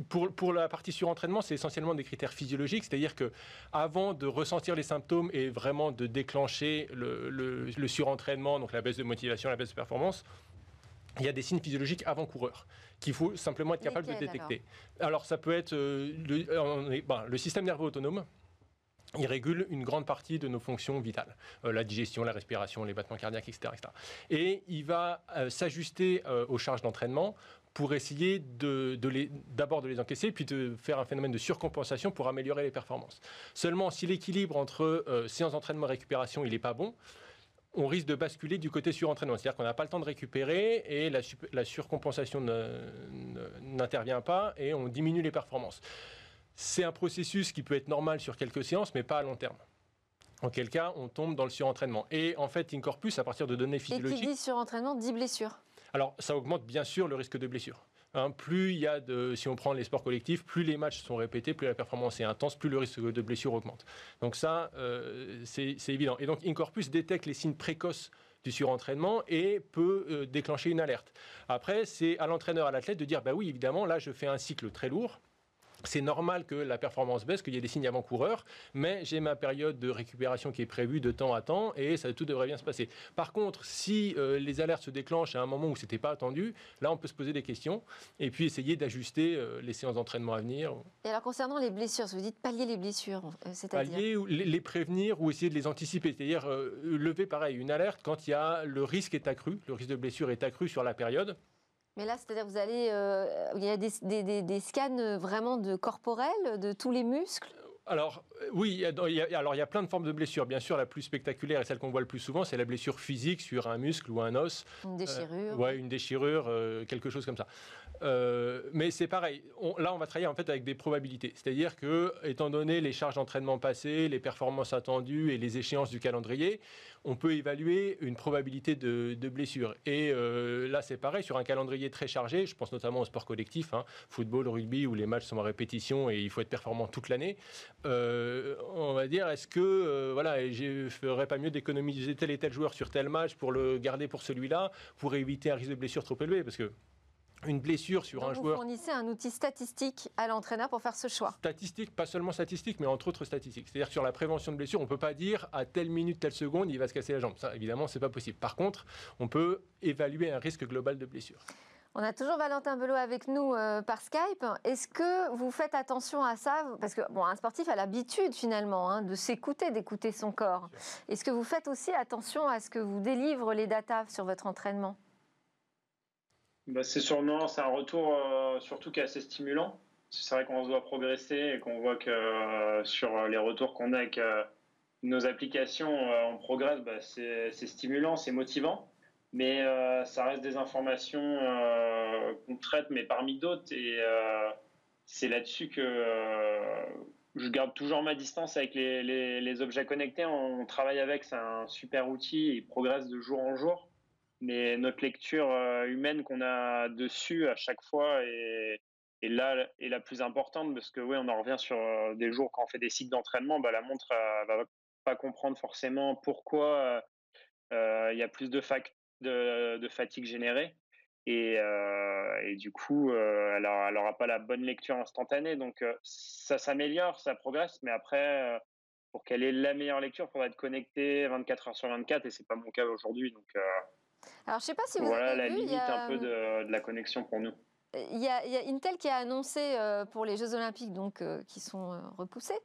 pour, pour la partie surentraînement, c'est essentiellement des critères physiologiques, c'est-à-dire que avant de ressentir les symptômes et vraiment de déclencher le, le, surentraînement, donc la baisse de motivation, la baisse de performance, il y a des signes physiologiques avant-coureurs qu'il faut simplement être capable de détecter. Alors, ça peut être euh, le, ben, le système nerveux autonome, il régule une grande partie de nos fonctions vitales, euh, la digestion, la respiration, les battements cardiaques, etc. Et il va euh, s'ajuster euh, aux charges d'entraînement pour essayer d'abord de, les encaisser, puis de faire un phénomène de surcompensation pour améliorer les performances. Seulement, si l'équilibre entre séance d'entraînement et récupération, il n'est pas bon, on risque de basculer du côté surentraînement. C'est-à-dire qu'on n'a pas le temps de récupérer et la surcompensation n'intervient pas et on diminue les performances. C'est un processus qui peut être normal sur quelques séances, mais pas à long terme. En quel cas, on tombe dans le surentraînement. Et en fait, Incorpus, à partir de données physiologiques. Et qui dit surentraînement dit blessure. Alors, ça augmente bien sûr le risque de blessure. Hein, plus il y a de, si on prend les sports collectifs, plus les matchs sont répétés, plus la performance est intense, plus le risque de blessure augmente. Donc ça, euh, c'est évident. Et donc Incorpus détecte les signes précoces du surentraînement et peut euh, déclencher une alerte. Après, c'est à l'entraîneur, à l'athlète de dire, bah oui, évidemment, là, je fais un cycle très lourd c'est normal que la performance baisse, qu'il y ait des signes avant-coureurs, mais j'ai ma période de récupération qui est prévue de temps à temps et ça, tout devrait bien se passer. Par contre, si euh, les alertes se déclenchent à un moment où ce n'était pas attendu, là, on peut se poser des questions et puis essayer d'ajuster euh, les séances d'entraînement à venir. Et alors, concernant les blessures, vous dites pallier les blessures, euh, c'est-à-dire? Pallier, les, les prévenir ou essayer de les anticiper, c'est-à-dire lever, pareil, une alerte quand il y a le risque est accru, le risque de blessure est accru sur la période. Mais là, c'est-à-dire vous allez, euh, il y a des, des, des, scans euh, vraiment de corporels, de tous les muscles? Alors oui, alors il y a plein de formes de blessures. Bien sûr, la plus spectaculaire et celle qu'on voit le plus souvent, c'est la blessure physique sur un muscle ou un os. Une déchirure. Euh, ouais, une déchirure, quelque chose comme ça. Euh, mais c'est pareil. là, on va travailler en fait avec des probabilités. C'est-à-dire que, étant donné les charges d'entraînement passées, les performances attendues et les échéances du calendrier, on peut évaluer une probabilité de, blessure. Et euh, là, c'est pareil sur un calendrier très chargé. Je pense notamment au sport collectif, hein, football, rugby, où les matchs sont en répétition et il faut être performant toute l'année. Euh, on va dire, est-ce que voilà, je ferais pas mieux d'économiser tel et tel joueur sur tel match pour le garder pour celui-là, pour éviter un risque de blessure trop élevé, parce que une blessure sur un joueur. Vous fournissez un outil statistique à l'entraîneur pour faire ce choix. Statistique, pas seulement statistique, mais entre autres statistiques. C'est-à-dire sur la prévention de blessure, on ne peut pas dire à telle minute, telle seconde, il va se casser la jambe. Ça, évidemment, c'est pas possible. Par contre, on peut évaluer un risque global de blessure. On a toujours Valentin Belot avec nous euh, par Skype. Est-ce que vous faites attention à ça? Parce que bon, un sportif a l'habitude finalement hein, de s'écouter, d'écouter son corps. Est-ce que vous faites aussi attention à ce que vous délivre les datas sur votre entraînement? Bah, c'est sûrement c'est un retour euh, surtout qui est assez stimulant. C'est vrai qu'on doit progresser et qu'on voit que euh, sur les retours qu'on a avec nos applications, on progresse. Bah, c'est stimulant, c'est motivant, mais ça reste des informations qu'on traite, mais parmi d'autres. Et c'est là-dessus que je garde toujours ma distance avec les, les, objets connectés. On travaille avec, c'est un super outil, il progresse de jour en jour mais notre lecture euh, humaine qu'on a dessus à chaque fois est, là est la plus importante parce que oui, on en revient sur euh, des jours quand on fait des cycles d'entraînement, bah, la montre ne va pas comprendre forcément pourquoi euh, il y a plus de, de, fatigue générée. Et, du coup, elle n'aura pas la bonne lecture instantanée. Donc, ça s'améliore, ça progresse, mais après, pour qu'elle ait la meilleure lecture, il faudra être connecté 24 heures sur 24, et c'est pas mon cas aujourd'hui. Donc, alors, je sais pas si vous voilà avez la limite un peu de, la connexion pour nous. Il y, a, Intel qui a annoncé euh, pour les Jeux Olympiques, donc euh, qui sont euh, repoussés,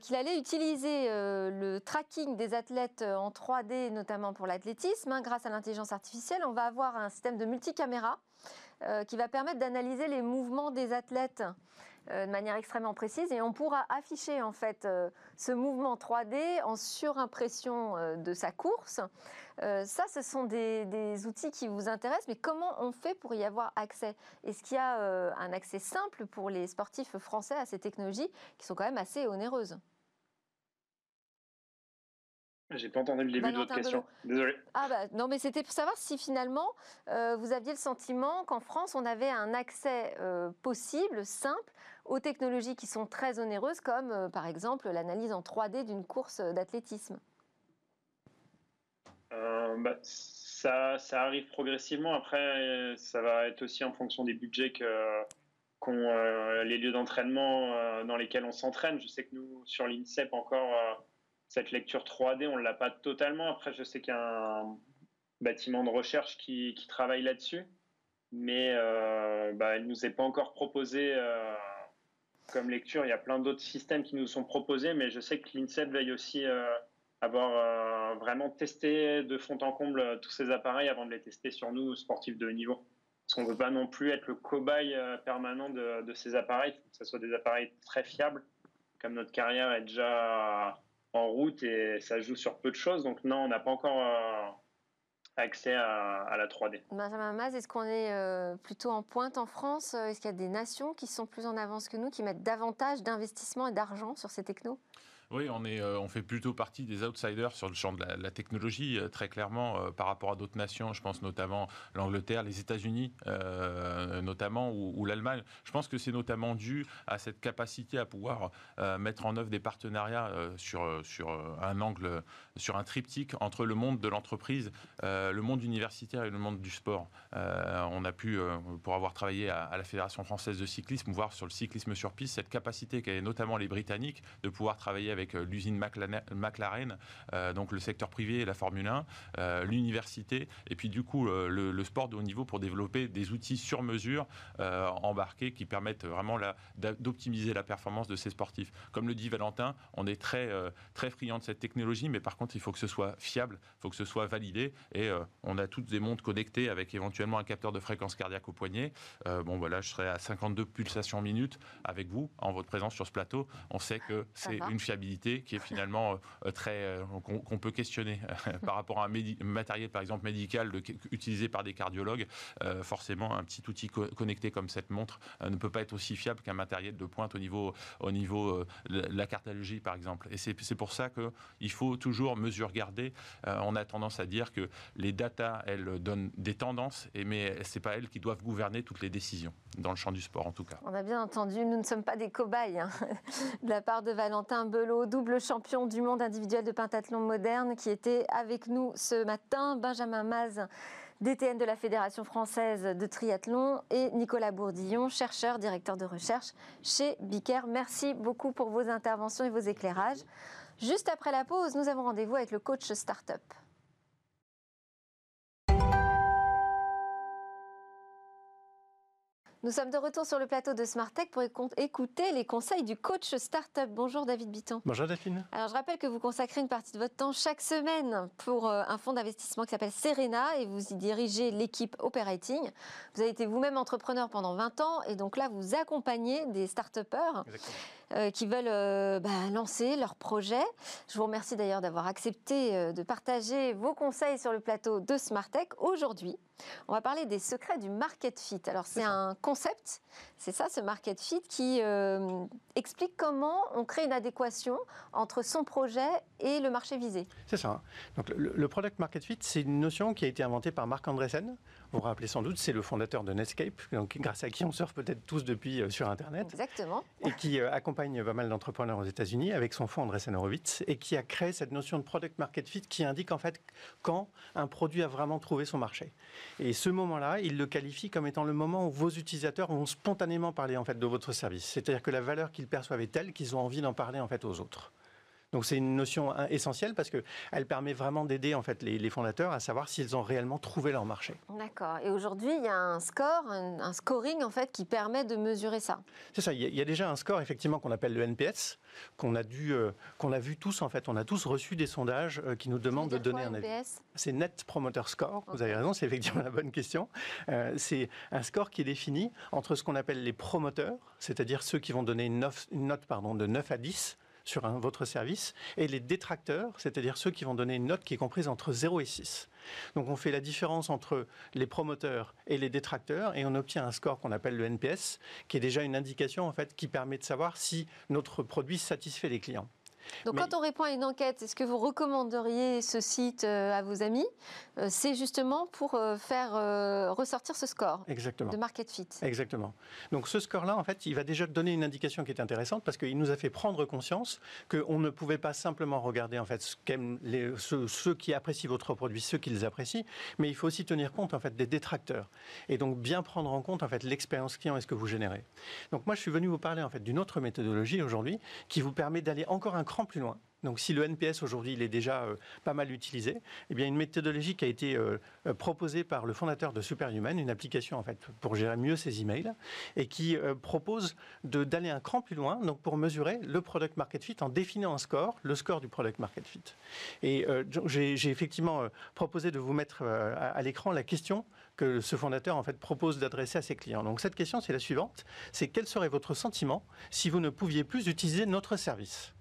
qu'il allait utiliser le tracking des athlètes en 3D, notamment pour l'athlétisme, hein, grâce à l'intelligence artificielle. On va avoir un système de multicaméra qui va permettre d'analyser les mouvements des athlètes euh, de manière extrêmement précise et on pourra afficher en fait euh, ce mouvement 3D en surimpression euh, de sa course. ça, ce sont des, des, outils qui vous intéressent, mais comment on fait pour y avoir accès? Est-ce qu'il y a un accès simple pour les sportifs français à ces technologies qui sont quand même assez onéreuses? J'ai pas entendu le début de votre question. Désolé. Ah bah non, mais c'était pour savoir si finalement euh, vous aviez le sentiment qu'en France on avait un accès euh, possible, simple, aux technologies qui sont très onéreuses, comme euh, par exemple l'analyse en 3D d'une course d'athlétisme. Bah, ça, arrive progressivement. Après, ça va être aussi en fonction des budgets qu'ont les lieux d'entraînement dans lesquels on s'entraîne. Je sais que nous, sur l'INSEP encore cette lecture 3D, on ne l'a pas totalement. Après, je sais qu'il y a un bâtiment de recherche qui, travaille là-dessus, mais euh, bah, il ne nous est pas encore proposé euh, comme lecture. Il y a plein d'autres systèmes qui nous sont proposés, mais je sais que l'INSEP veille aussi euh, avoir vraiment testé de fond en comble tous ces appareils avant de les tester sur nous, sportifs de haut niveau. Parce qu'on ne veut pas non plus être le cobaye permanent de, de ces appareils. Il faut que ce soit des appareils très fiables, comme notre carrière est déjà en route et ça joue sur peu de choses. Donc non, on n'a pas encore euh, accès à, la 3D. Benjamin Maz, est-ce qu'on est, euh, plutôt en pointe en France Est-ce qu'il y a des nations qui sont plus en avance que nous, qui mettent davantage d'investissement et d'argent sur ces technos? Oui, on, est, euh, on fait plutôt partie des outsiders sur le champ de la, technologie, euh, très clairement, euh, par rapport à d'autres nations. Je pense notamment l'Angleterre, les États-Unis, notamment, ou, l'Allemagne. Je pense que c'est notamment dû à cette capacité à pouvoir mettre en œuvre des partenariats sur, sur un angle, sur un triptyque entre le monde de l'entreprise, le monde universitaire et le monde du sport. on a pu, pour avoir travaillé à, la Fédération française de cyclisme, voir sur le cyclisme sur piste cette capacité qu'avaient notamment les Britanniques de pouvoir travailler avec avec euh, l'usine McLaren, euh, donc le secteur privé et la Formule 1, euh, l'université, et puis du coup le, sport de haut niveau pour développer des outils sur mesure embarqués qui permettent vraiment d'optimiser la performance de ces sportifs. Comme le dit Valentin, on est très, très friand de cette technologie, mais par contre, il faut que ce soit fiable, il faut que ce soit validé, et on a toutes des montres connectées avec éventuellement un capteur de fréquence cardiaque au poignet. bon, voilà, je serai à 52 pulsations minutes avec vous, en votre présence sur ce plateau. On sait que c'est une fiabilité qui est finalement euh, très euh, qu'on peut questionner <laughs> par rapport à un matériel par exemple médical utilisé par des cardiologues. Euh, forcément, un petit outil connecté comme cette montre ne peut pas être aussi fiable qu'un matériel de pointe au niveau au niveau de la cardiologie par exemple. Et c'est pour ça qu'il faut toujours mesure garder. on a tendance à dire que les datas elles donnent des tendances, et mais c'est pas elles qui doivent gouverner toutes les décisions dans le champ du sport en tout cas. On a bien entendu, nous ne sommes pas des cobayes hein, <laughs> de la part de Valentin Belot double champion du monde individuel de pentathlon moderne, qui était avec nous ce matin. Benjamin Maz, DTN de la Fédération française de triathlon, et Nicolas Bourdillon, chercheur, directeur de recherche chez Biker. Merci beaucoup pour vos interventions et vos éclairages. Juste après la pause, nous avons rendez-vous avec le coach Startup. Nous sommes de retour sur le plateau de Smartech pour écouter les conseils du coach startup. Bonjour David Bitton. Bonjour Daphine. Alors je rappelle que vous consacrez une partie de votre temps chaque semaine pour euh, un fonds d'investissement qui s'appelle Serena et vous y dirigez l'équipe operating. Vous avez été vous-même entrepreneur pendant 20 ans et donc là vous accompagnez des start-upers. Euh, qui veulent euh, bah, lancer leur projet. Je vous remercie d'ailleurs d'avoir accepté euh, de partager vos conseils sur le plateau de Smartech. Aujourd'hui, on va parler des secrets du market fit. Alors c'est un concept, c'est ça ce market fit qui explique comment on crée une adéquation entre son projet et le marché visé. C'est ça. Donc le, product market fit, c'est une notion qui a été inventée par Marc Andreessen. Vous vous rappelez sans doute, c'est le fondateur de Netscape, donc grâce à qui on surfe peut-être tous depuis sur Internet. Exactement. Et qui accompagne pas mal d'entrepreneurs aux États-Unis avec son fonds Andreessen Horowitz et qui a créé cette notion de product market fit qui indique en fait quand un produit a vraiment trouvé son marché. Et ce moment-là, il le qualifie comme étant le moment où vos utilisateurs vont spontanément parler en fait de votre service. C'est-à-dire que la valeur qu'ils perçoivent est telle qu'ils ont envie d'en parler en fait aux autres. Donc c'est une notion essentielle parce qu'elle permet vraiment d'aider en fait les, fondateurs à savoir s'ils ont réellement trouvé leur marché. D'accord. Et aujourd'hui, il y a un score, un, scoring en fait qui permet de mesurer ça. C'est ça. Il y, a, déjà un score effectivement qu'on appelle le NPS qu'on a dû, euh, qu'on a vu tous en fait. On a tous reçu des sondages euh, qui nous demandent de donner un avis. C'est Net Promoter Score. Vous avez raison, c'est effectivement la bonne question. Euh, c'est un score qui est défini entre ce qu'on appelle les promoteurs, c'est-à-dire ceux qui vont donner une note, une note pardon, de 9 à 10 sur un, votre service, et les détracteurs, c'est-à-dire ceux qui vont donner une note qui est comprise entre 0 et 6. Donc on fait la différence entre les promoteurs et les détracteurs et on obtient un score qu'on appelle le NPS, qui est déjà une indication en fait qui permet de savoir si notre produit satisfait les clients. Donc quand on répond à une enquête, est-ce que vous recommanderiez ce site euh, à vos amis? Euh, C'est justement pour euh, faire ressortir ce score Exactement. de Market Fit. Exactement. Donc ce score-là, en fait, il va déjà donner une indication qui est intéressante parce qu'il nous a fait prendre conscience qu'on ne pouvait pas simplement regarder en fait ce les, ceux, ceux, qui apprécient votre produit, ceux qui les apprécient, mais il faut aussi tenir compte en fait des détracteurs et donc bien prendre en compte en fait l'expérience client et ce que vous générez. Donc moi, je suis venu vous parler en fait d'une autre méthodologie aujourd'hui qui vous permet d'aller encore un cran plus loin. Donc si le NPS aujourd'hui il est déjà euh, pas mal utilisé, eh bien une méthodologie qui a été euh, euh, proposée par le fondateur de Superhuman, une application en fait pour gérer mieux ses emails, et qui propose d'aller un cran plus loin, donc pour mesurer le product market fit en définissant un score, le score du product market fit. Et j'ai effectivement proposé de vous mettre à, à l'écran la question que ce fondateur en fait propose d'adresser à ses clients. Donc cette question c'est la suivante, c'est quel serait votre sentiment si vous ne pouviez plus utiliser notre service?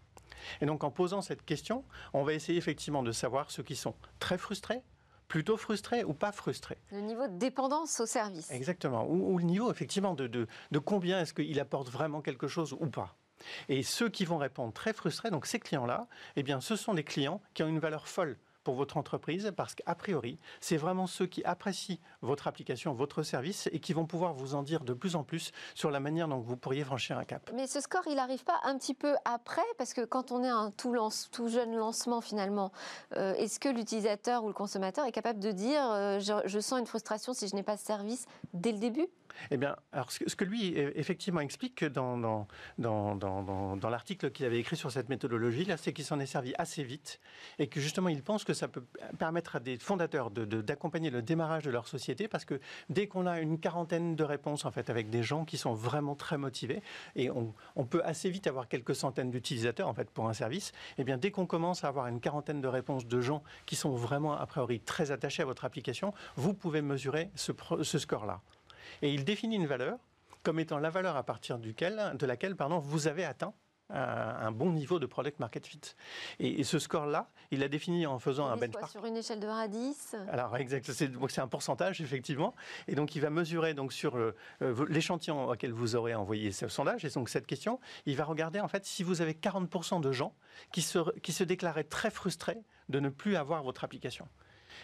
Et donc en posant cette question, on va essayer effectivement de savoir ceux qui sont très frustrés, plutôt frustrés ou pas frustrés. Le niveau de dépendance au service. Exactement. Ou, le niveau effectivement de, de, de combien est-ce qu'il apporte vraiment quelque chose ou pas. Et ceux qui vont répondre très frustrés, donc ces clients-là, eh bien, ce sont des clients qui ont une valeur folle pour votre entreprise parce qu'a priori, c'est vraiment ceux qui apprécient votre application, votre service et qui vont pouvoir vous en dire de plus en plus sur la manière dont vous pourriez franchir un cap. Mais ce score, il n'arrive pas un petit peu après parce que quand on est un tout, lance, tout jeune lancement finalement, euh, est-ce que l'utilisateur ou le consommateur est capable de dire euh, je, sens une frustration si je n'ai pas ce service dès le début? Eh bien, alors ce que lui effectivement explique dans, dans, dans, dans l'article qu'il avait écrit sur cette méthodologie, là, c'est qu'il s'en est servi assez vite et que justement il pense que ça peut permettre à des fondateurs d'accompagner le démarrage de leur société parce que dès qu'on a une quarantaine de réponses en fait avec des gens qui sont vraiment très motivés et on, peut assez vite avoir quelques centaines d'utilisateurs en fait pour un service, eh bien dès qu'on commence à avoir une quarantaine de réponses de gens qui sont vraiment a priori très attachés à votre application, vous pouvez mesurer ce, score-là. Et il définit une valeur comme étant la valeur à partir de laquelle pardon, vous avez atteint un bon niveau de product market fit. Et, ce score-là, il l'a défini en faisant un benchmark. sur une échelle de 1 à 10 Alors, exact, c'est un pourcentage, effectivement. Et donc, il va mesurer donc, sur euh, euh, l'échantillon auquel vous aurez envoyé ce sondage, et donc cette question, il va regarder en fait si vous avez 40% de gens qui se, qui se déclaraient très frustrés de ne plus avoir votre application.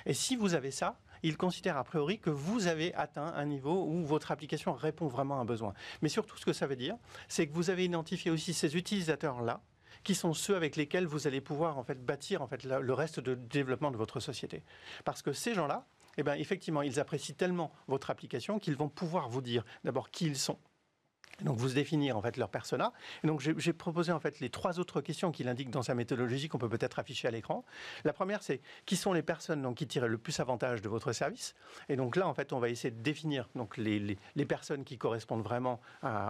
Et si vous avez ça, il considère a priori que vous avez atteint un niveau où votre application répond vraiment à un besoin. Mais surtout, ce que ça veut dire, c'est que vous avez identifié aussi ces utilisateurs-là qui sont ceux avec lesquels vous allez pouvoir en fait bâtir en fait le reste de développement de votre société. Parce que ces gens-là, eh bien, effectivement, ils apprécient tellement votre application qu'ils vont pouvoir vous dire d'abord qui ils sont, donc vous définir en fait leur persona. Et donc j'ai proposé en fait les trois autres questions qu'il indique dans sa méthodologie qu'on peut peut-être afficher à l'écran. La première c'est qui sont les personnes donc, qui tirent le plus avantage de votre service? Et donc là en fait on va essayer de définir donc les, les, personnes qui correspondent vraiment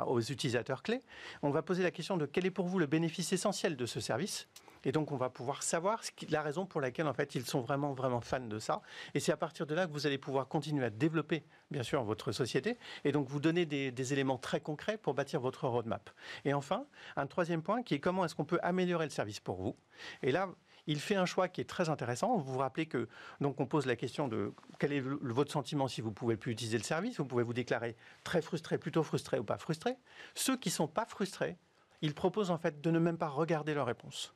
aux utilisateurs clés. On va poser la question de quel est pour vous le bénéfice essentiel de ce service? Et donc, on va pouvoir savoir la raison pour laquelle, en fait, ils sont vraiment, vraiment fans de ça. Et c'est à partir de là que vous allez pouvoir continuer à développer, bien sûr, votre société et donc vous donner des, éléments très concrets pour bâtir votre roadmap. Et enfin, un troisième point qui est comment est-ce qu'on peut améliorer le service pour vous. Et là, il fait un choix qui est très intéressant. Vous vous rappelez que donc on pose la question de quel est votre sentiment si vous pouvez plus utiliser le service. Vous pouvez vous déclarer très frustré, plutôt frustré ou pas frustré. Ceux qui sont pas frustrés, ils proposent en fait de ne même pas regarder leur réponse.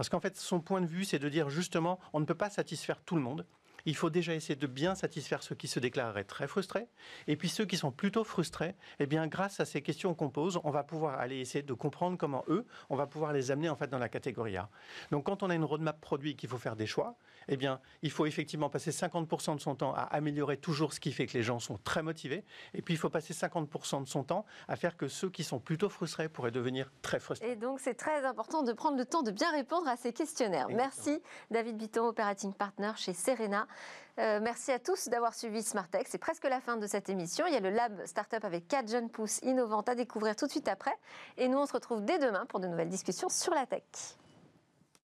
Parce qu'en fait, son point de vue, c'est de dire justement, on ne peut pas satisfaire tout le monde il faut déjà essayer de bien satisfaire ceux qui se déclareraient très frustrés. Et puis ceux qui sont plutôt frustrés, eh bien, grâce à ces questions qu'on pose, on va pouvoir aller essayer de comprendre comment eux, on va pouvoir les amener en fait dans la catégorie A. Donc quand on a une roadmap produit qu'il faut faire des choix, eh bien, il faut effectivement passer 50% de son temps à améliorer toujours ce qui fait que les gens sont très motivés. Et puis il faut passer 50% de son temps à faire que ceux qui sont plutôt frustrés pourraient devenir très frustrés. Et donc c'est très important de prendre le temps de bien répondre à ces questionnaires. Merci David Bitton, Operating Partner chez Serena. Euh, merci à tous d'avoir suivi Smartech. C'est presque la fin de cette émission. Il y a le Lab Startup avec 4 jeunes pousses innovantes à découvrir tout de suite après. Et nous, on se retrouve dès demain pour de nouvelles discussions sur la tech.